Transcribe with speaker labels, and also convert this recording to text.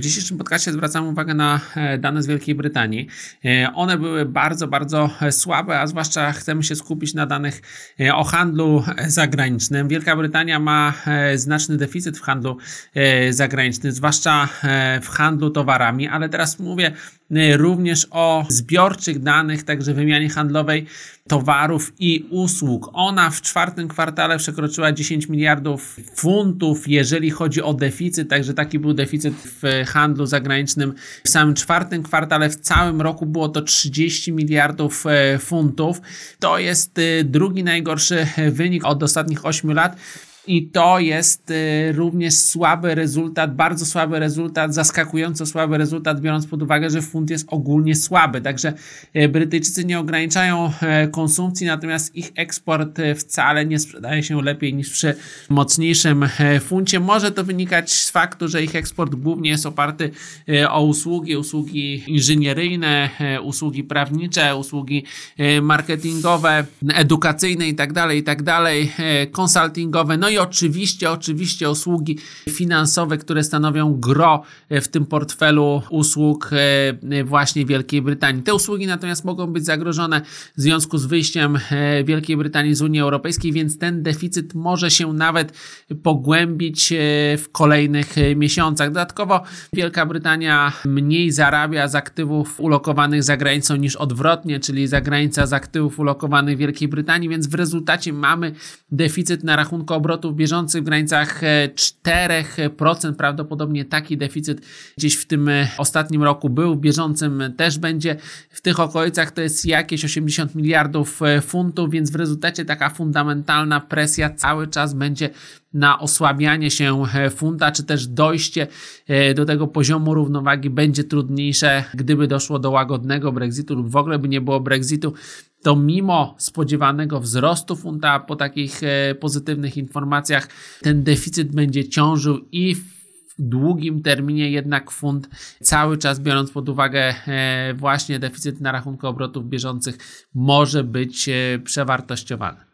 Speaker 1: W dzisiejszym podcaście zwracam uwagę na e, dane z Wielkiej Brytanii. E, one były bardzo, bardzo e, słabe, a zwłaszcza chcemy się skupić na danych o handlu zagranicznym. Wielka Brytania ma znaczny deficyt w handlu zagranicznym, zwłaszcza w handlu towarami, ale teraz mówię również o zbiorczych danych, także wymianie handlowej towarów i usług. Ona w czwartym kwartale przekroczyła 10 miliardów funtów, jeżeli chodzi o deficyt, także taki był deficyt w handlu zagranicznym w samym czwartym kwartale. W całym roku było to 30 miliardów e, funtów. To jest e, drugi najgorszy wynik od ostatnich 8 lat. I to jest y, również słaby rezultat, bardzo słaby rezultat, zaskakująco słaby rezultat, biorąc pod uwagę, że funt jest ogólnie słaby. Także y, Brytyjczycy nie ograniczają y, konsumpcji, natomiast ich eksport wcale nie sprzedaje się lepiej niż przy mocniejszym funcie. Może to wynikać z faktu, że ich eksport głównie jest oparty o usługi, usługi inżynieryjne, usługi prawnicze, usługi marketingowe, edukacyjne itd., tak itd., tak konsultingowe, no i i oczywiście, oczywiście usługi finansowe, które stanowią gro e, w tym portfelu usług e, właśnie Wielkiej Brytanii. Te usługi natomiast mogą być zagrożone w związku z wyjściem e, Wielkiej Brytanii z Unii Europejskiej, więc ten deficyt może się nawet pogłębić w kolejnych miesiącach. Dodatkowo Wielka Brytania mniej zarabia z aktywów ulokowanych za granicą niż odwrotnie, czyli zagranica z aktywów ulokowanych w Wielkiej Brytanii, więc w rezultacie mamy deficyt na rachunku obrotu obrotów bieżących w granicach 4%. E, Prawdopodobnie taki deficyt gdzieś w tym e, ostatnim roku był, w bieżącym też będzie w tych okolicach. To jest jakieś 80 miliardów e, funtów, więc w rezultacie taka fundamentalna presja cały czas będzie na osłabianie się funta, czy też dojście do tego poziomu równowagi będzie trudniejsze, gdyby doszło do łagodnego Brexitu lub w ogóle by nie było Brexitu to mimo spodziewanego wzrostu funta po takich e, pozytywnych informacjach ten deficyt będzie ciążył i w długim terminie jednak funt cały czas biorąc pod uwagę e, właśnie deficyt na rachunku obrotów bieżących może być e, przewartościowany.